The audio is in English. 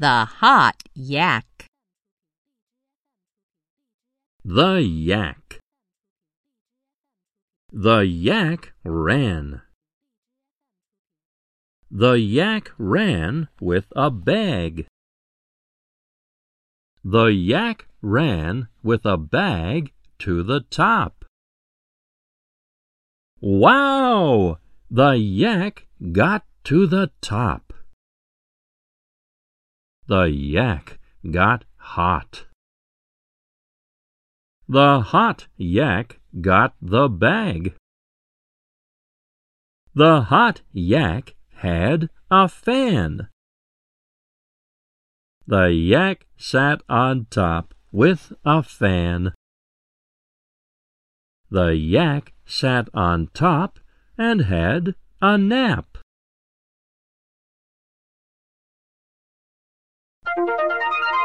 The hot yak. The yak. The yak ran. The yak ran with a bag. The yak ran with a bag to the top. Wow! The yak got to the top. The yak got hot. The hot yak got the bag. The hot yak had a fan. The yak sat on top with a fan. The yak sat on top and had a nap. Thank you.